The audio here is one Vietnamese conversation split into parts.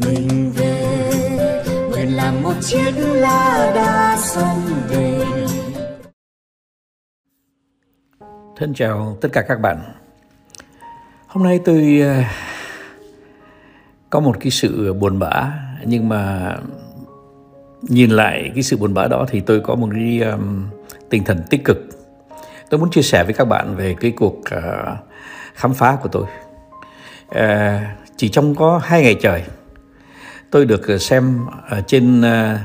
mình về nguyện làm một chiếc lá đa sông về Thân chào tất cả các bạn. Hôm nay tôi ờ, có một cái sự buồn bã nhưng mà nhìn lại cái sự buồn bã đó thì tôi có một cái um, tinh thần tích cực. Tôi muốn chia sẻ với các bạn về cái cuộc uh, khám phá của tôi. Uh, chỉ trong có hai ngày trời, tôi được ờ, xem ở trên ờ,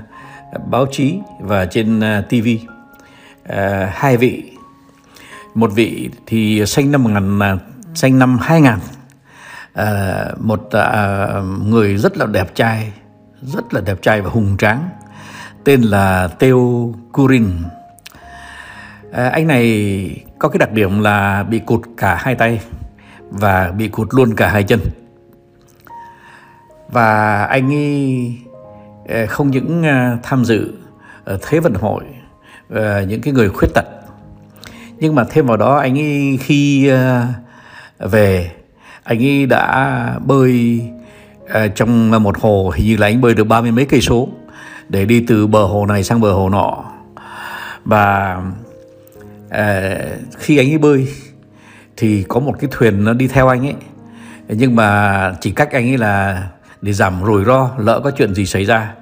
báo chí và trên ờ, TV hai vị. Một vị thì sinh năm 1000 à, sinh năm 2000 à, một à, người rất là đẹp trai rất là đẹp trai và hùng tráng. Tên là Teo Kurin à, anh này có cái đặc điểm là bị cụt cả hai tay và bị cụt luôn cả hai chân và anh ấy ờ, không những ờ, tham dự thế vận hội ờ, những cái người khuyết tật, nhưng mà thêm vào đó anh ấy khi về, anh ấy đã bơi trong một hồ hình như là anh bơi được ba mươi mấy cây số để đi từ bờ hồ này sang bờ hồ nọ. Và khi anh ấy bơi thì có một cái thuyền nó đi theo anh ấy. Nhưng mà chỉ cách anh ấy là để giảm rủi ro lỡ có chuyện gì xảy ra.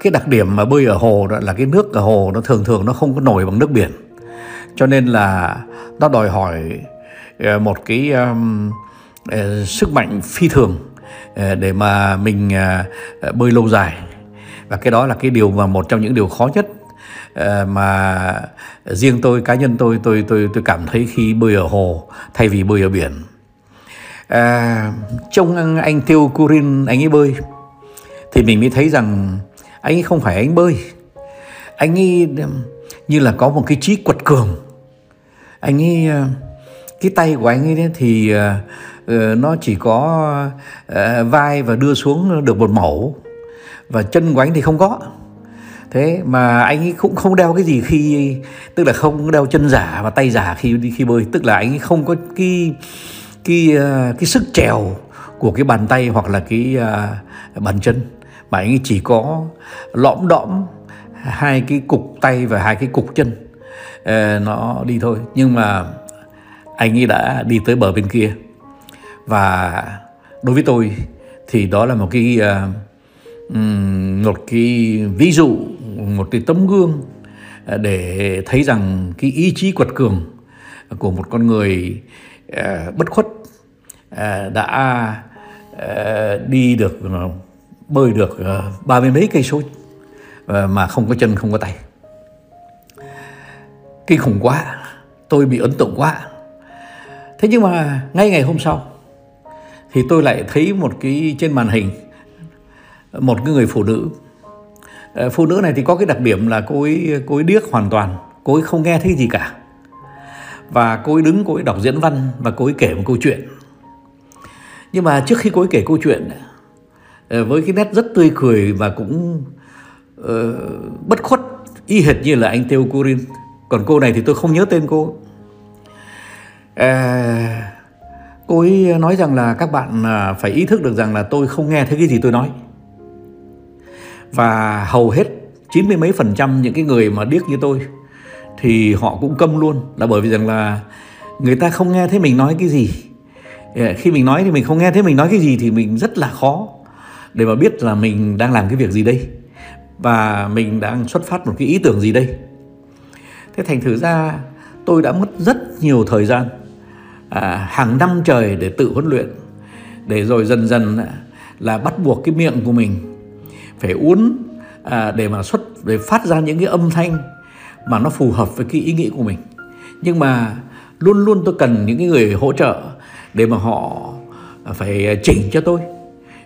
Cái đặc điểm mà bơi ở hồ đó là cái nước ở hồ nó thường thường nó không có nổi bằng nước biển. Cho nên là nó đòi hỏi ờ, một cái um, sức mạnh phi thường ờ, để mà mình uh, bơi lâu dài. Và cái đó là cái điều mà một trong những điều khó nhất mà riêng tôi cá nhân tôi tôi tôi tôi cảm thấy khi bơi ở hồ thay vì bơi ở biển à, trông anh tiêu curin anh ấy bơi. Thì mình mới thấy rằng anh ấy không phải anh bơi. Anh ấy như là có một cái trí quật cường. Anh ấy ờ, cái tay của anh ấy thì ờ, ờ, nó chỉ có vai và đưa xuống được một mẫu và chân của anh thì không có. Thế mà anh ấy cũng không đeo cái gì khi tức là không đeo chân giả và tay giả khi đi khi bơi. Tức là anh ấy không có cái cái ờ, cái sức trèo của cái bàn tay hoặc là cái uh, bàn chân mà anh ấy chỉ có lõm đõm hai cái cục tay và hai cái cục chân ờ, nó đi thôi. Nhưng mà anh ấy đã đi tới bờ bên kia. Và đối với tôi thì đó là một cái uh, một cái ví dụ một cái tấm gương để thấy rằng cái ý chí quật cường của một con người Ờ, bất khuất. Ờ, đã ờ, đi được bơi được ba mươi mấy cây số mà không có chân, không có tay. Kinh khủng quá. Tôi bị ấn tượng quá. Thế nhưng mà ngay ngày hôm sau, thì tôi lại thấy một cái, trên màn hình, một cái người phụ nữ. Phụ nữ này thì có cái đặc điểm là cô ấy cô ấy điếc hoàn toàn. Cô ấy không nghe thấy gì cả và cô ấy đứng cô ấy đọc diễn văn và cô ấy kể một câu chuyện. Nhưng mà trước khi cô ấy kể câu chuyện ờ, với cái nét rất tươi cười và cũng uh, bất khuất y hệt như là anh Teo Kurin còn cô này thì tôi không nhớ tên cô. À, cô ấy nói rằng là các bạn à, phải ý thức được rằng là tôi không nghe thấy cái gì tôi nói. Và hầu hết chín mươi mấy phần trăm những cái người mà điếc như tôi thì họ cũng câm luôn. Là bởi vì rằng là người ta không nghe thấy mình nói cái gì. Ờ, khi mình nói thì mình không nghe thấy mình nói cái gì thì mình rất là khó để mà biết là mình đang làm cái việc gì đây. Và mình đang xuất phát một cái ý tưởng gì đây. Thế thành thử ra tôi đã mất rất nhiều thời gian à, hàng năm trời để tự huấn luyện để rồi dần dần à, là bắt buộc cái miệng của mình phải uốn à, để mà xuất để phát ra những cái âm thanh mà nó phù hợp với cái ý nghĩ của mình. Nhưng mà luôn luôn tôi cần những cái người hỗ trợ để mà họ phải chỉnh cho tôi.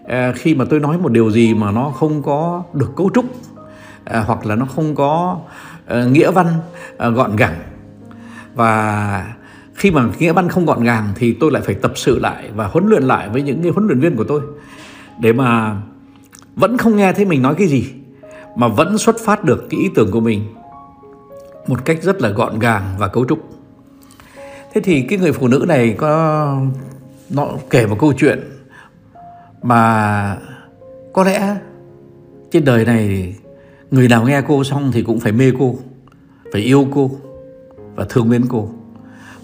À, khi mà tôi nói một điều gì mà nó không có được cấu trúc à, hoặc là nó không có ờ, nghĩa văn ờ, gọn gàng. Và khi mà nghĩa văn không gọn gàng thì tôi lại phải tập sự lại và huấn luyện lại với những cái huấn luyện viên của tôi. Để mà vẫn không nghe thấy mình nói cái gì mà vẫn xuất phát được cái ý tưởng của mình một cách rất là gọn gàng và cấu trúc. Thế thì cái người phụ nữ này có, nó kể một câu chuyện mà có lẽ trên đời này người nào nghe cô xong thì cũng phải mê cô, phải yêu cô và thương mến cô.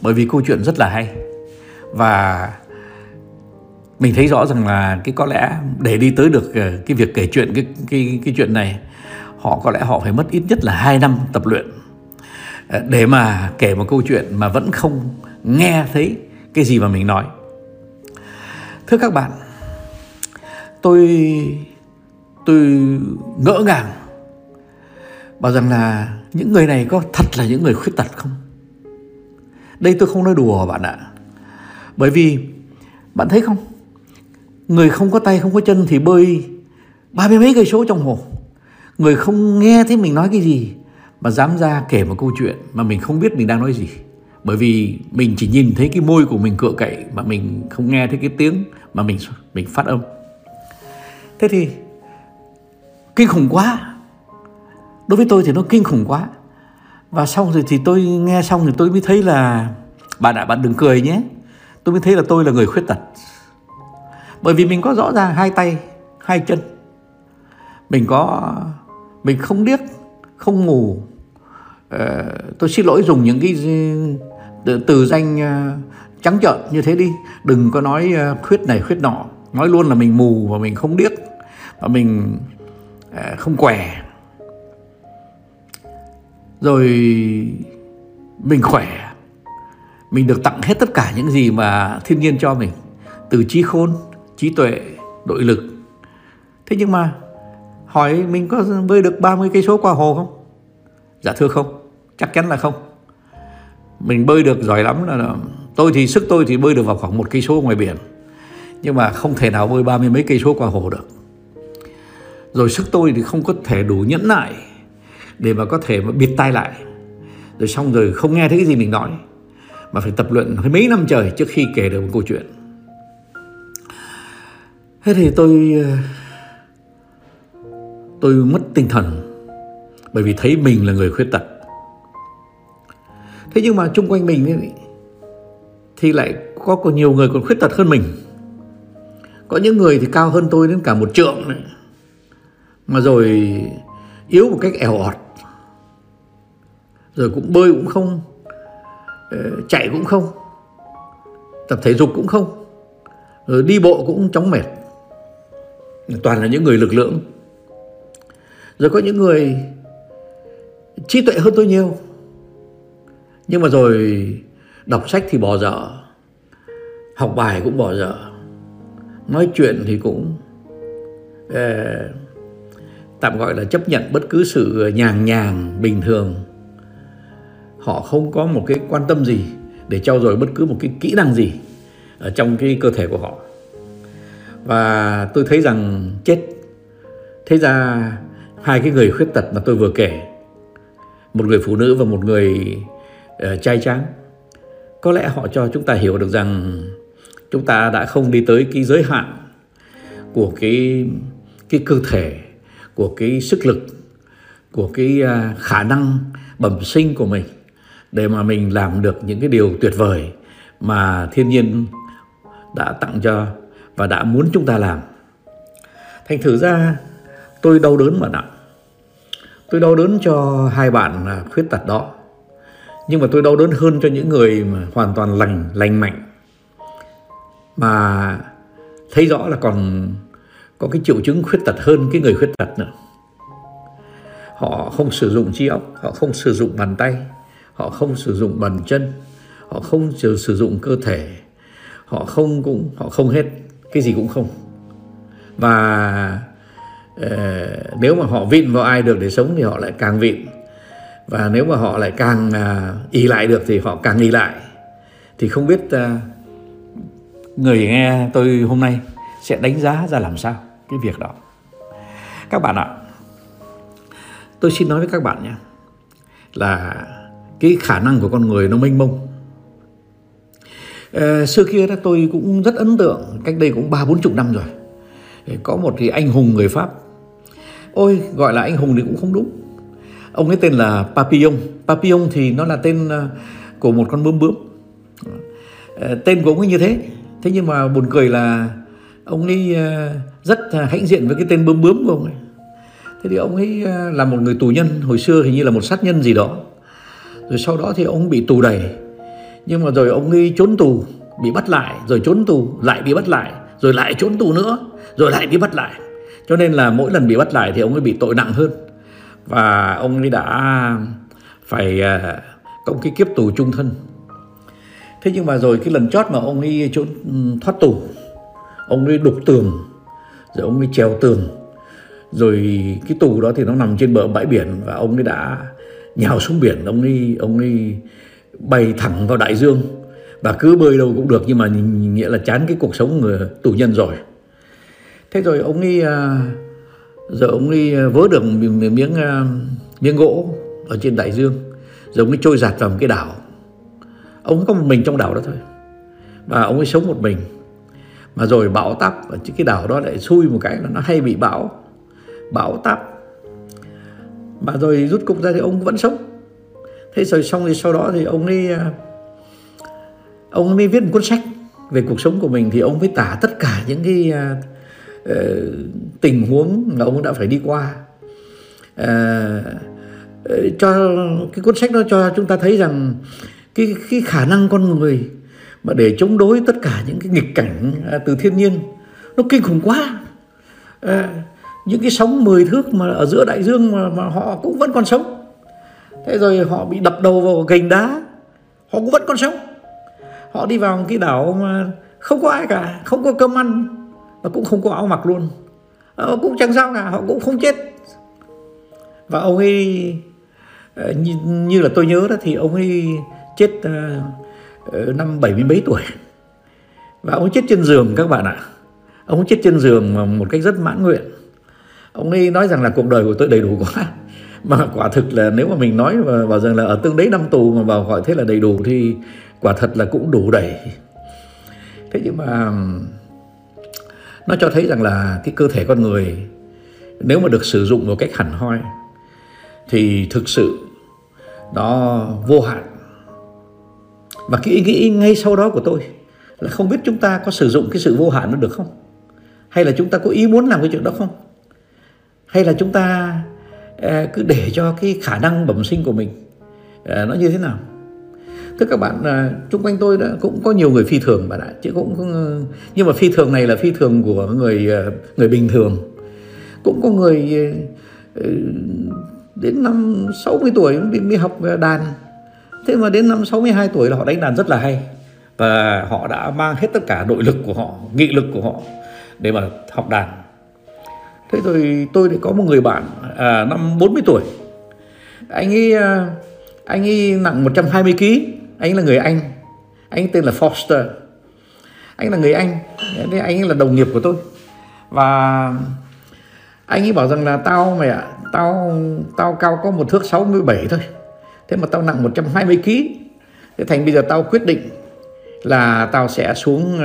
Bởi vì câu chuyện rất là hay và mình thấy rõ rằng là cái có lẽ để đi tới được ờ, cái việc kể chuyện, cái cái cái chuyện này, họ có lẽ họ phải mất ít nhất là 2 năm tập luyện. Ờ, để mà kể một câu chuyện mà vẫn không nghe thấy cái gì mà mình nói. Thưa các bạn, tôi tôi ngỡ ngàng bảo rằng là những người này có thật là những người khuyết tật không? Đây tôi không nói đùa bạn ạ? Bởi vì bạn thấy không? Người không có tay không có chân thì bơi ba mươi mấy cây số trong hồ. Người không nghe thấy mình nói cái gì mà dám ra kể một câu chuyện mà mình không biết mình đang nói gì. Bởi vì mình chỉ nhìn thấy cái môi của mình cựa cậy mà mình không nghe thấy cái tiếng mà mình mình phát âm. Thế thì kinh khủng quá. Đối với tôi thì nó kinh khủng quá. Và xong rồi thì tôi nghe xong thì tôi mới thấy là bạn ạ bạn đừng cười nhé. Tôi mới thấy là tôi là người khuyết tật. Bởi vì mình có rõ ràng hai tay, hai chân. Mình có, mình không điếc, không ngủ Ờ, tôi xin lỗi dùng những cái từ, từ danh uh, trắng trợn như thế đi. Đừng có nói uh, khuyết này khuyết nọ. Nói luôn là mình mù và mình không điếc và mình uh, không què. Rồi mình khỏe. Mình được tặng hết tất cả những gì mà thiên nhiên cho mình từ trí khôn trí tuệ nội lực. Thế nhưng mà hỏi mình có bơi được 30 cây số qua hồ không? Dạ thưa không, chắc chắn là không. Mình bơi được giỏi lắm là tôi thì sức tôi thì bơi được vào khoảng một cây số ngoài biển. Nhưng mà không thể nào bơi ba mươi mấy cây số qua hồ được. Rồi sức tôi thì không có thể đủ nhẫn nại để mà có thể mà bịt tai lại. Rồi xong rồi không nghe thấy cái gì mình nói, mà phải tập luyện mấy năm trời trước khi kể được một câu chuyện. Thế thì tôi ờ, tôi mất tinh thần bởi vì thấy mình là người khuyết tật. Thế nhưng mà chung quanh mình ấy, thì lại có còn nhiều người còn khuyết tật hơn mình. Có những người thì cao hơn tôi đến cả một trượng này. Mà rồi yếu một cách ẻo ọt. Rồi cũng bơi cũng không ờ, chạy cũng không tập thể dục cũng không rồi đi bộ cũng chóng mệt. Toàn là những người lực lượng rồi có những người trí tuệ hơn tôi nhiều. Nhưng mà rồi đọc sách thì bỏ dở học bài cũng bỏ dở nói chuyện thì cũng eh, tạm gọi là chấp nhận bất cứ sự nhàng nhàng bình thường. Họ không có một cái quan tâm gì để trau dồi bất cứ một cái kỹ năng gì ở trong cái cơ thể của họ. Và tôi thấy rằng chết. Thế ra hai cái người khuyết tật mà tôi vừa kể một người phụ nữ và một người uh, trai tráng. Có lẽ họ cho chúng ta hiểu được rằng chúng ta đã không đi tới cái giới hạn của cái cái cơ thể của cái sức lực của cái uh, khả năng bẩm sinh của mình để mà mình làm được những cái điều tuyệt vời mà thiên nhiên đã tặng cho và đã muốn chúng ta làm. Thành thử ra tôi đau đớn mà nặng tôi đau đớn cho hai bạn à, khuyết tật đó. Nhưng mà tôi đau đớn hơn cho những người mà hoàn toàn lành lành mạnh. Mà thấy rõ là còn có cái triệu chứng khuyết tật hơn cái người khuyết tật nữa. Họ không sử dụng trí óc, họ không sử dụng bàn tay, họ không sử dụng bàn chân, họ không sử dụng cơ thể, họ không cũng, họ không hết, cái gì cũng không. Và uh, nếu mà họ vịn vào ai được để sống thì họ lại càng vịn. Và nếu mà họ lại càng à, uh, ý lại được thì họ càng ý lại. Thì không biết uh, người nghe tôi hôm nay sẽ đánh giá ra làm sao cái việc đó. Các bạn ạ tôi xin nói với các bạn nhé là cái khả năng của con người nó mênh mông. À, xưa kia đó tôi cũng rất ấn tượng cách đây cũng ba bốn chục năm rồi. Có một thì anh hùng người pháp ôi, gọi là anh hùng thì cũng không đúng. Ông ấy tên là papillon. Papillon thì nó là tên ờ, của một con bướm bướm. Ờ, tên của ông ấy như thế. Thế nhưng mà buồn cười là ông ấy ờ, rất hãnh diện với cái tên bướm bướm của ông ấy. Thế thì ông ấy là một người tù nhân. Hồi xưa hình như là một sát nhân gì đó. Rồi sau đó thì ông bị tù đầy. Nhưng mà rồi ông ấy trốn tù, bị bắt lại, rồi trốn tù, lại bị bắt lại, rồi lại trốn tù nữa, rồi lại bị bắt lại cho nên là mỗi lần bị bắt lại thì ông ấy bị tội nặng hơn. Và ông ấy đã phải à, có cái kiếp tù trung thân. Thế nhưng mà rồi cái lần chót mà ông ấy trốn thoát tù ông ấy đục tường rồi ông ấy trèo tường. Rồi cái tù đó thì nó nằm trên bờ bãi biển và ông ấy đã nhào xuống biển. Ông ấy ông ấy bay thẳng vào đại dương. Và cứ bơi đâu cũng được nhưng mà nghĩa là chán cái cuộc sống người tù nhân rồi thế rồi ông ấy rồi giờ ông ấy à, vớ được miếng miếng, à, miếng gỗ ở trên đại dương rồi ông ấy trôi giạt vào một cái đảo. Ông có một mình trong đảo đó thôi và ông ấy sống một mình. Mà rồi bão táp ở cái đảo đó lại xui một cái là nó hay bị bão bão táp. Mà rồi rút cục ra thì ông vẫn sống. Thế rồi xong thì sau đó thì ông ấy ông ấy viết một cuốn sách về cuộc sống của mình thì ông mới tả tất cả những cái tình huống mà ông đã phải đi qua. À, cho cái cuốn sách đó cho chúng ta thấy rằng cái cái khả năng con người mà để chống đối tất cả những cái nghịch cảnh à, từ thiên nhiên nó kinh khủng quá. À, những cái sóng 10 thước mà ở giữa đại dương mà, mà họ cũng vẫn còn sống. Thế rồi họ bị đập đầu vào gành đá họ cũng vẫn còn sống. Họ đi vào một cái đảo mà không có ai cả không có cơm ăn và cũng không có áo mặc luôn. Họ cũng chẳng sao cả họ cũng không chết. Và ông ấy ờ, như, như là tôi nhớ đó thì ông ấy chết uh, năm bảy mươi mấy tuổi. Và ông ấy chết trên giường các bạn ạ. Ông ấy chết trên giường mà một cách rất mãn nguyện. Ông ấy nói rằng là cuộc đời của tôi đầy đủ quá. Mà quả thực là nếu mà mình nói và bảo rằng là ở tương đấy năm tù mà vào gọi thế là đầy đủ thì quả thật là cũng đủ đầy. Thế nhưng mà nó cho thấy rằng là cái cơ thể con người, nếu mà được sử dụng một cách hẳn hoi, thì thực sự nó vô hạn. Và cái ý nghĩ ngay sau đó của tôi là không biết chúng ta có sử dụng cái sự vô hạn nó được không? Hay là chúng ta có ý muốn làm cái chuyện đó không? Hay là chúng ta à, cứ để cho cái khả năng bẩm sinh của mình à, nó như thế nào? Thưa các bạn, à, xung quanh tôi đã cũng có nhiều người phi thường bạn ạ, chứ cũng nhưng mà phi thường này là phi thường của người à, người bình thường. Cũng có người à, đến năm 60 tuổi mới học đàn. Thế mà đến năm 62 tuổi là họ đánh đàn rất là hay. Và họ đã mang hết tất cả nội lực của họ, nghị lực của họ để mà học đàn. Thế rồi tôi thì có một người bạn à, năm 40 tuổi. Anh ấy anh ấy nặng 120 kg anh là người anh. Anh tên là Foster. Anh là người anh. Thế anh là đồng nghiệp của tôi. Và anh ấy bảo rằng là tao mày ạ à, tao tao cao có một thước 67 thôi. Thế mà tao nặng 120 kg thế thành bây giờ tao quyết định là tao sẽ xuống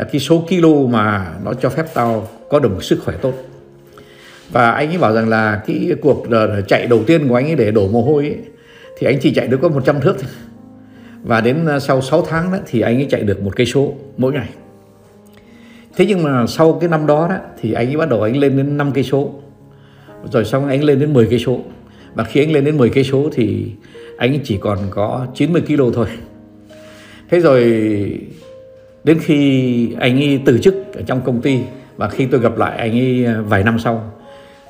uh, cái số kilo mà nó cho phép tao có được một sức khỏe tốt. Và anh ấy bảo rằng là cái cuộc uh, chạy đầu tiên của anh ấy để đổ mồ hôi ấy, thì anh chỉ chạy được có 100 thước thôi và đến à, sau 6 tháng đó, thì anh ấy chạy được một cây số mỗi ngày. Thế nhưng mà sau cái năm đó đó thì anh ấy bắt đầu anh lên đến 5 cây số. Rồi xong anh lên đến 10 cây số. Và khi anh lên đến 10 cây số thì anh chỉ còn có 90 kg thôi. Thế rồi đến khi anh ấy từ chức ở trong công ty và khi tôi gặp lại anh ấy à, vài năm sau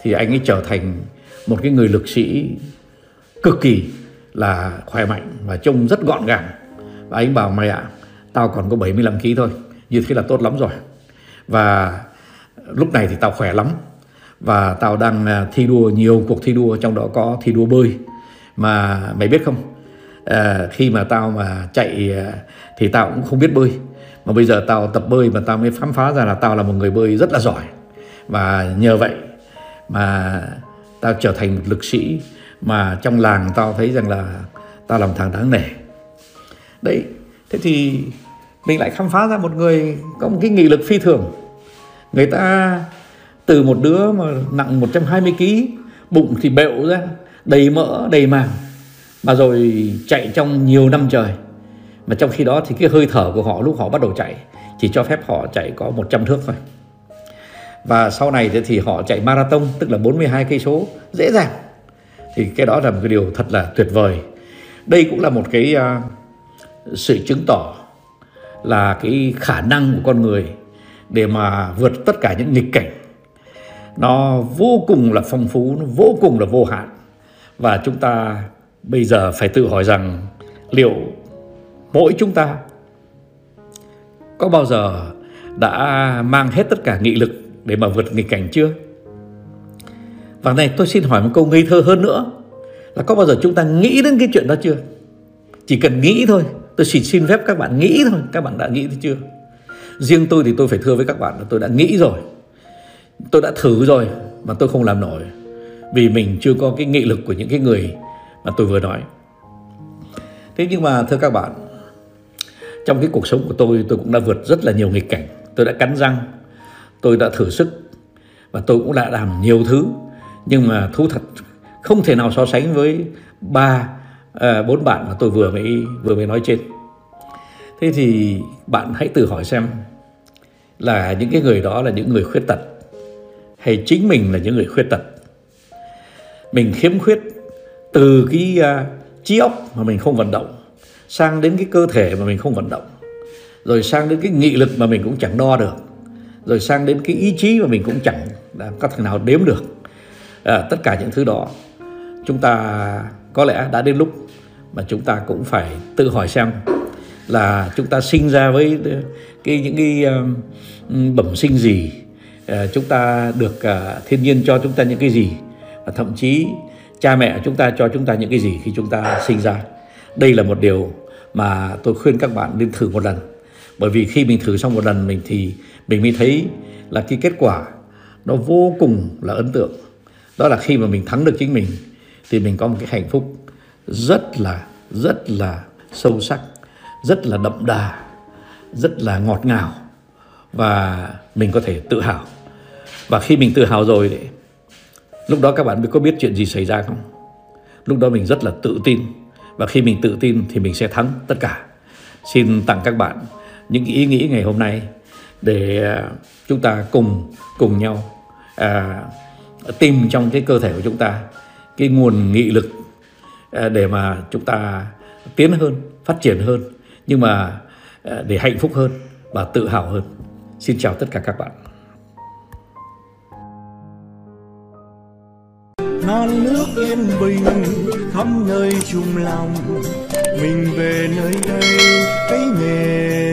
thì anh ấy trở thành một cái người lực sĩ cực kỳ là khỏe mạnh và trông rất gọn gàng. Và anh bảo mày ạ à, tao còn có 75 kg thôi như thế là tốt lắm rồi. Và lúc này thì tao khỏe lắm. Và tao đang à, thi đua nhiều cuộc thi đua trong đó có thi đua bơi. Mà mày biết không à, khi mà tao mà chạy à, thì tao cũng không biết bơi. Mà bây giờ tao tập bơi mà tao mới khám phá ra là tao là một người bơi rất là giỏi. Và nhờ vậy mà tao trở thành một lực sĩ mà trong làng tao thấy rằng là tao làm thằng đáng nể. Đấy, thế thì mình lại khám phá ra một người có một cái nghị lực phi thường. Người ta từ một đứa mà nặng 120 kg bụng thì bẹo ra, đầy mỡ, đầy màng, mà rồi chạy trong nhiều năm trời. Mà trong khi đó thì cái hơi thở của họ lúc họ bắt đầu chạy chỉ cho phép họ chạy có 100 thước thôi. Và sau này thì họ chạy marathon, tức là 42 cây số, dễ dàng thì cái đó là một cái điều thật là tuyệt vời. Đây cũng là một cái uh, sự chứng tỏ là cái khả năng của con người để mà vượt tất cả những nghịch cảnh. Nó vô cùng là phong phú nó vô cùng là vô hạn. Và chúng ta bây giờ phải tự hỏi rằng liệu mỗi chúng ta có bao giờ đã mang hết tất cả nghị lực để mà vượt nghịch cảnh chưa? Và này, tôi xin hỏi một câu ngây thơ hơn nữa. Là có bao giờ chúng ta nghĩ đến cái chuyện đó chưa? Chỉ cần nghĩ thôi, tôi xin xin phép các bạn nghĩ thôi. Các bạn đã nghĩ thấy chưa? Riêng tôi thì tôi phải thưa với các bạn là tôi đã nghĩ rồi. Tôi đã thử rồi, mà tôi không làm nổi. Vì mình chưa có cái nghị lực của những cái người mà tôi vừa nói. Thế nhưng mà, thưa các bạn, trong cái cuộc sống của tôi tôi cũng đã vượt rất là nhiều nghịch cảnh. Tôi đã cắn răng, tôi đã thử sức, và tôi cũng đã làm nhiều thứ nhưng mà thú thật không thể nào so sánh với ba à, bốn bạn mà tôi vừa mới vừa mới nói trên. Thế thì bạn hãy tự hỏi xem là những cái người đó là những người khuyết tật hay chính mình là những người khuyết tật. Mình khiếm khuyết từ cái uh, trí óc mà mình không vận động sang đến cái cơ thể mà mình không vận động rồi sang đến cái nghị lực mà mình cũng chẳng đo được rồi sang đến cái ý chí mà mình cũng chẳng có thể nào đếm được à, tất cả những thứ đó chúng ta có lẽ đã đến lúc mà chúng ta cũng phải tự hỏi xem là chúng ta sinh ra với cái những cái um, bẩm sinh gì à, chúng ta được uh, thiên nhiên cho chúng ta những cái gì và thậm chí cha mẹ chúng ta cho chúng ta những cái gì khi chúng ta sinh ra. Đây là một điều mà tôi khuyên các bạn nên thử một lần. Bởi vì khi mình thử xong một lần mình thì mình mới thấy là cái kết quả nó vô cùng là ấn tượng đó là khi mà mình thắng được chính mình thì mình có một cái hạnh phúc rất là rất là sâu sắc rất là đậm đà rất là ngọt ngào và mình có thể tự hào. Và khi mình tự hào rồi đấy lúc đó các bạn có biết chuyện gì xảy ra không? Lúc đó mình rất là tự tin và khi mình tự tin thì mình sẽ thắng tất cả. Xin tặng các bạn những ý nghĩ ngày hôm nay để à, chúng ta cùng cùng nhau à, tìm trong cái cơ thể của chúng ta, cái nguồn nghị lực à, để mà chúng ta tiến hơn, phát triển hơn, nhưng mà à, để hạnh phúc hơn và tự hào hơn. Xin chào tất cả các bạn. Non nước yên bình khắp nơi chung lòng, mình về nơi đây, cái nghề